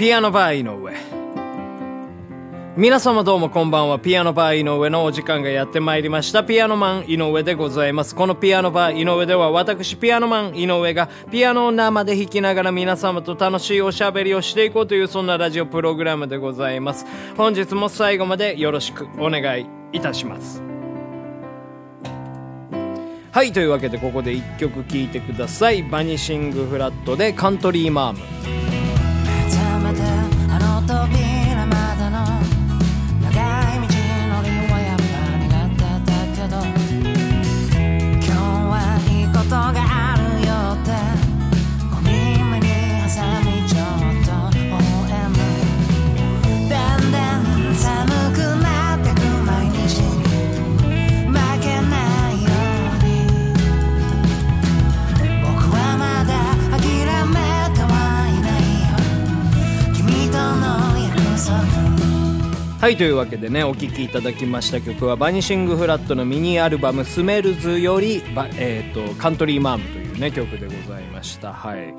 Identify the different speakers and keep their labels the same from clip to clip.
Speaker 1: ピアノバー井上。皆様どうもこんばんは。ピアノバー井上のお時間がやってまいりました。ピアノマン井上でございます。このピアノバー井上では私ピアノマン井上がピアノを生で弾きながら皆様と楽しいおしゃべりをしていこうというそんなラジオプログラムでございます。本日も最後までよろしくお願いいたします。はいというわけでここで1曲聴いてください。バニシングフラットでカントリーマーム。
Speaker 2: はいという
Speaker 1: わけでねお聴きいただきました曲はバニシングフラットのミニアルバム「スメルズ」より、えーと「カントリーマーム」というね曲でございました。はい。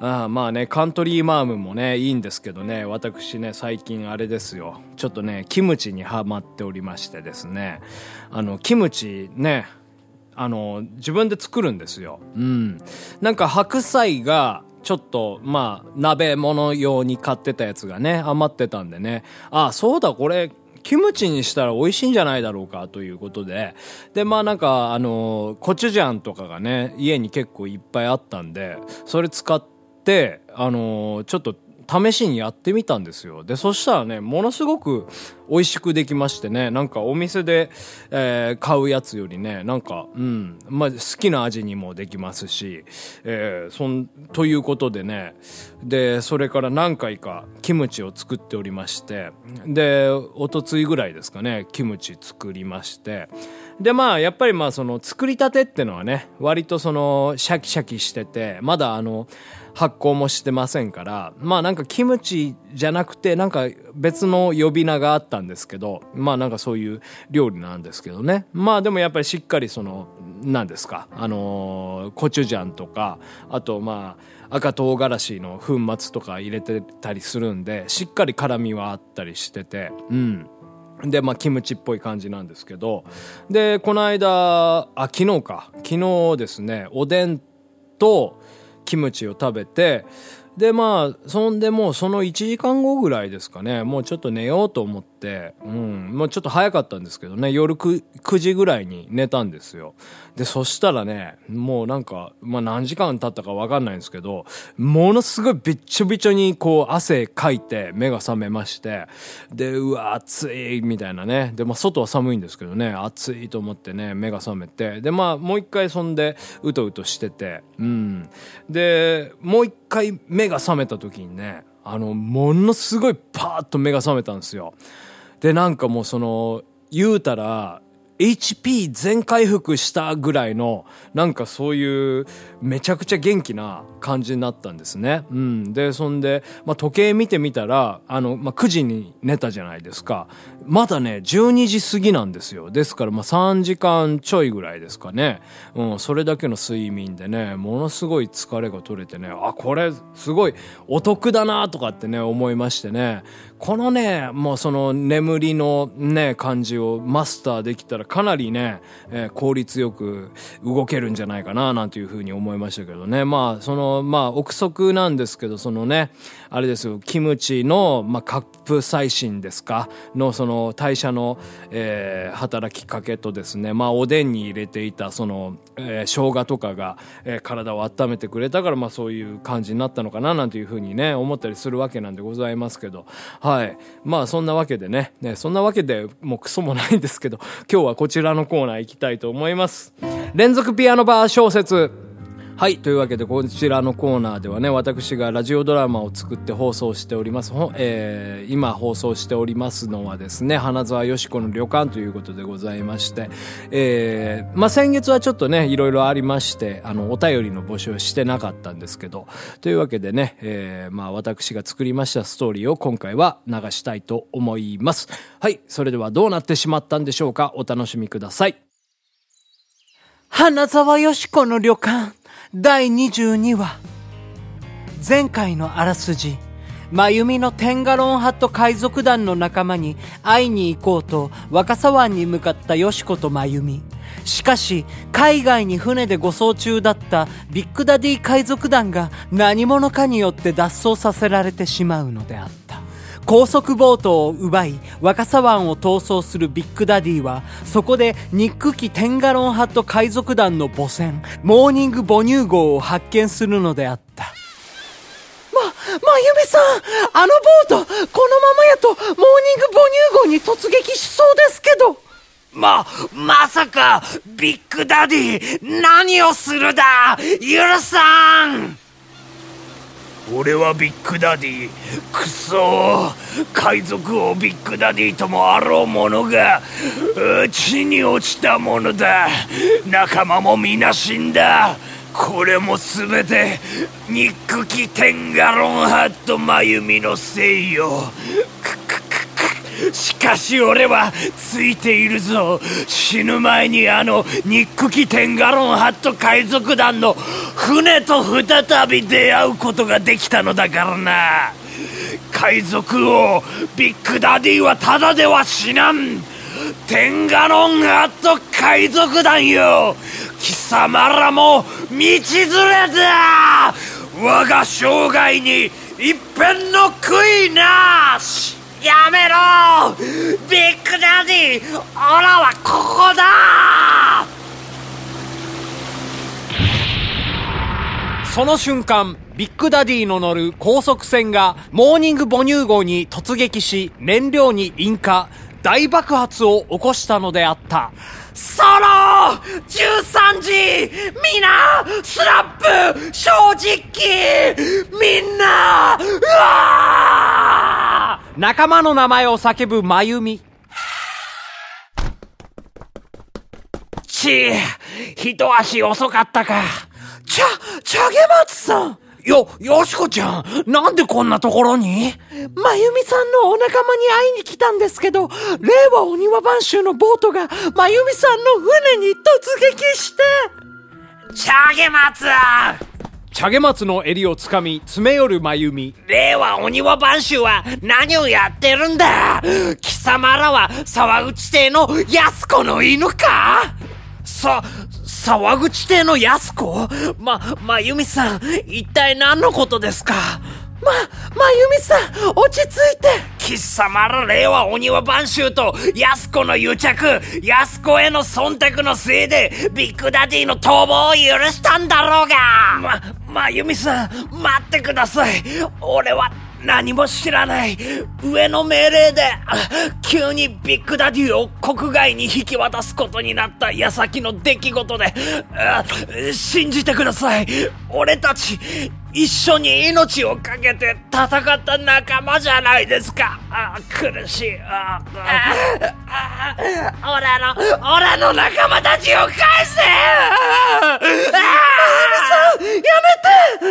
Speaker 1: ああまあねカントリーマームもねいいんですけどね私ね最近あれですよ。ちょっとねキムチにハマっておりましてですね。あのキムチねあの自分で作るんですよ。うん。なんか白菜がちょっとまあ鍋物用に買ってたやつがね余ってたんでね。あそうだこれキムチにしたら美味しいんじゃないだろうかということで。でまあなんかあのコチュジャンとかがね家に結構いっぱいあったんでそれ使ってあのちょっと試しにやってみたんですよ。で、そしたらね、ものすごく美味しくできましてね、なんかお店で、えー買うやつよりね、なんか、うん、まあ好きな味にもできますし、えーそん、ということでね、で、それから何回かキムチを作っておりまして、で、おとついぐらいですかね、キムチ作りまして、でまあやっぱりまあその作りたてってのはね割とそのシャキシャキしててまだあの発酵もしてませんからまあなんかキムチじゃなくてなんか別の呼び名があったんですけどまあなんかそういう料理なんですけどねまあでもやっぱりしっかりその何ですかあのーコチュジャンとかあとまあ赤唐辛子の粉末とか入れてたりするんでしっかり辛みはあったりしててうんで、まあ、キムチっぽい感じなんですけど、で、この間、あ、昨日か。昨日ですね、おでんとキムチを食べて、で、まあ、そんでもうその1時間後ぐらいですかね、もうちょっと寝ようと思って、うん、もうちょっと早かったんですけどね、夜 9, 9時ぐらいに寝たんですよ。で、そしたらね、もうなんか、まあ何時間経ったかわかんないんですけど、ものすごいびっちょびちょにこう汗かいて目が覚めまして、で、うわ、暑いみたいなね。で、まあ外は寒いんですけどね、暑いと思ってね、目が覚めて、で、まあもう一回そんでうとうとしてて、うん。で、もう一回目目が覚めた時にね、あの、ものすごいパーッと目が覚めたんですよ。で、なんかもうその、言うたら、HP 全回復したぐらいの、なんかそういう、めちゃくちゃ元気な感じになったんですね。うん。で、そんで、まあ、時計見てみたら、あの、まあ、9時に寝たじゃないですか。まだね、12時過ぎなんですよ。ですから、まあ、3時間ちょいぐらいですかね。うん、それだけの睡眠でね、ものすごい疲れが取れてね、あ、これ、すごいお得だなとかってね、思いましてね。このね、もうその眠りのね、感じをマスターできたらかなりね、えー効率よく動けるんじゃないかな、なんていうふうに思いましたけどね。まあ、その、まあ、憶測なんですけど、そのね、あれですよ、キムチの、まあ、カップ細心ですか？の、その、代謝の、えー働きかけとですね、まあ、おでんに入れていた、その、えー生姜とかが、えー体を温めてくれたから、まあ、そういう感じになったのかな、なんていうふうにね、思ったりするわけなんでございますけど、はい。まあ、そんなわけでね、ね、そんなわけでもうクソもないんですけど、今日はこちらのコーナー行きたいと思います。連続ピアノバー小説。はい。というわけで、こちらのコーナーではね、私がラジオドラマを作って放送しております。えー今放送しておりますのはですね、花沢よしこの旅館ということでございまして、えーまあ、先月はちょっとね、いろいろありまして、あの、お便りの募集はしてなかったんですけど、というわけでね、えーまあ、私が作りましたストーリーを今回は流したいと思います。はい。それではどうなってしまったんでしょうか？お楽しみください。
Speaker 3: 花沢よしこの旅館第22話前回のあらすじ
Speaker 1: 真由美のテンガロンハット海賊団の仲間に会いに行こうと若狭湾に向かったよしこと真由美。しかし、海外に船で護送中だったビッグダディ海賊団が何者かによって脱走させられてしまうのであった。高速ボートを奪い、若狭湾を逃走するビッグダディは、そこで憎っきテンガロンハット海賊団の母船、モーニング母乳号を発見するのであった。ま、まゆみさん、あのボート、このままやと、モーニング母乳号に突撃しそうですけど。
Speaker 3: ま、まさか、ビッグダディ、何をするだ許さん俺はビッグダディ、くそ海賊王ビッグダディともあろうものが、う地に落ちたものだ。仲間も皆死んだ。これも全て、憎っきテンガロンハット真由美のせいよ。しかし俺はついているぞ。死ぬ前にあの憎っきテンガロンハット海賊団の船と再び出会うことができたのだからな。海賊王ビッグダディはただでは死なん。テンガロンハット海賊団よ。貴様らも道連れだ。我が生涯に一片の悔いなし。やめろ!ビッグダディオラはここだ!
Speaker 1: その瞬間、ビッグダディの乗る高速船がモーニング母乳号に突撃し、燃料に引火、大爆発を起こしたのであった。
Speaker 3: ソロ !13 時みんなスラップ!正直みんなうわ
Speaker 1: 仲間の名前を叫ぶ真由美。
Speaker 3: ち一足遅かったか。
Speaker 1: ちゃ、ちゃげまつさん。
Speaker 3: よ、よしこちゃん。なんでこんなところに？
Speaker 1: まゆみさんのお仲間に会いに来たんですけど、令和お庭番衆のボートが、まゆみさんの船に突撃して。
Speaker 3: チャゲマツ
Speaker 1: チャゲマツの襟をつかみ、詰め寄るまゆみ。
Speaker 3: 令和お庭番衆は何をやってるんだ？貴様らは沢口邸の安子の犬か？さ、沢口邸の安子？ま、まゆみさん、一体何のことですか？
Speaker 1: ま、まゆみさん、落ち着いて。
Speaker 3: 貴様ら令和お庭番衆と安子の癒着、安子への忖度のせいで、ビッグダディの逃亡を許したんだろうが。ま、まゆみさん、待ってください。俺は何も知らない。上の命令で、急にビッグダディを国外に引き渡すことになった矢先の出来事で、信じてください。俺たち、一緒に命をかけて戦った仲間じゃないですか。あ苦しい。あああ俺の、俺の仲間たちを返せ。ああや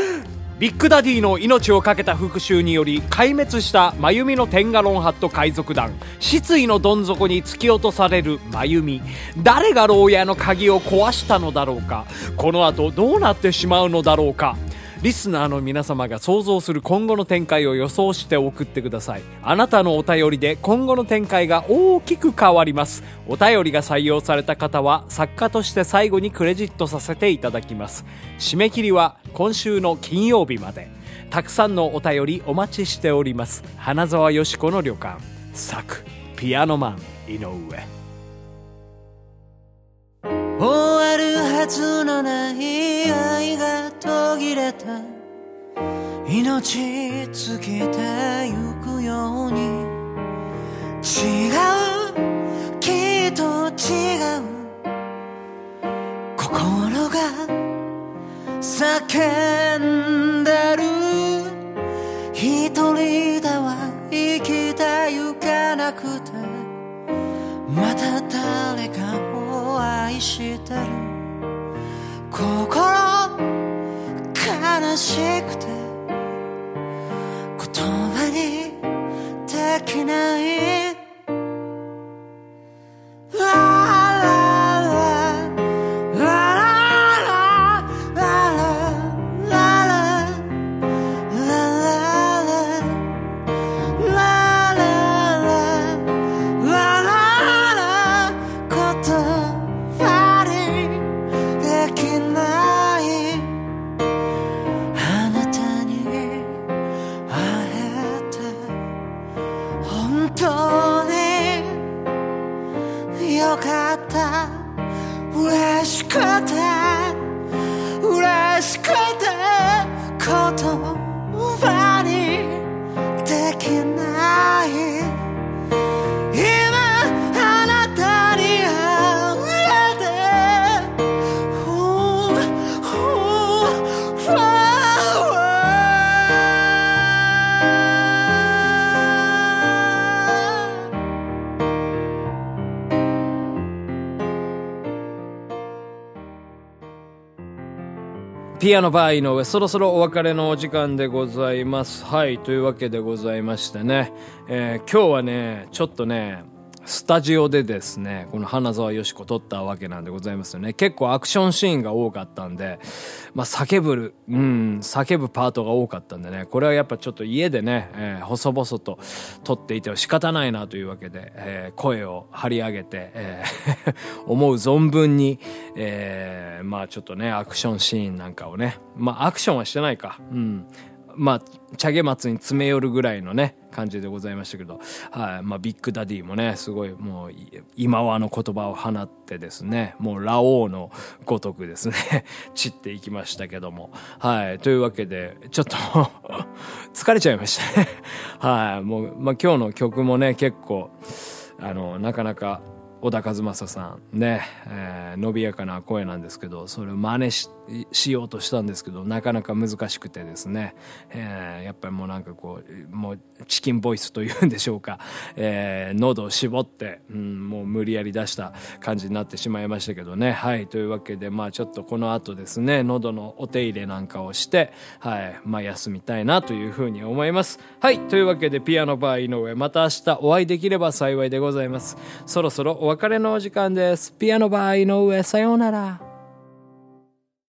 Speaker 3: めて。
Speaker 1: ビッグダディの命を懸けた復讐により壊滅した真由美のテンガロンハット海賊団失意のどん底に突き落とされる真由美誰が牢屋の鍵を壊したのだろうか。この後どうなってしまうのだろうか。リスナーの皆様が想像する今後の展開を予想して送ってください。あなたのお便りで今後の展開が大きく変わります。お便りが採用された方は作家として最後にクレジットさせていただきます。締め切りは今週の金曜日まで。たくさんのお便りお待ちしております。花沢よしこの旅館。作ピアノマン井上。
Speaker 2: 終わるはずのない愛が途切れた。命尽きてゆくように。違う。きっと違う。心が叫ぶ。悲しくて言葉にできない
Speaker 1: ピアノバー井上、そろそろお別れのお時間でございます。はい、というわけでございましてね、えー今日はね、ちょっとね、スタジオでですね、この花沢よし子撮ったわけなんでございますよね。結構アクションシーンが多かったんで、まあ叫ぶ、うん、叫ぶパートが多かったんでね、これはやっぱちょっと家でね、えー細々と撮っていては仕方ないなというわけで、えー声を張り上げて、えー 思う存分に、えーまあちょっとね、アクションシーンなんかをね、まあアクションはしてないか、うん。まあ、チャゲ松に詰め寄るぐらいのね、感じでございましたけど、はい。まあ、ビッグダディもね、すごい、もう、今際の言葉を放ってですね、もう、ラオウのごとくですね、散っていきましたけども。はい。というわけで、ちょっと、疲れちゃいましたね。はい。もう、まあ、今日の曲もね、結構、あの、なかなか、小田和正さん。ね、えー伸びやかな声なんですけどそれを真似しようとしたんですけどなかなか難しくてですね、えーやっぱりもうなんかこうもうチキンボイスというんでしょうか、えー喉を絞って、うん、もう無理やり出した感じになってしまいましたけどね。はい。というわけでまあちょっとこの後ですね喉のお手入れなんかをしてはい。まあ休みたいなというふうに思います。はい。というわけでピアノバー井上また明日お会いできれば幸いでございます。そろそろお別れのお時間です。ピアノバー井上さようなら。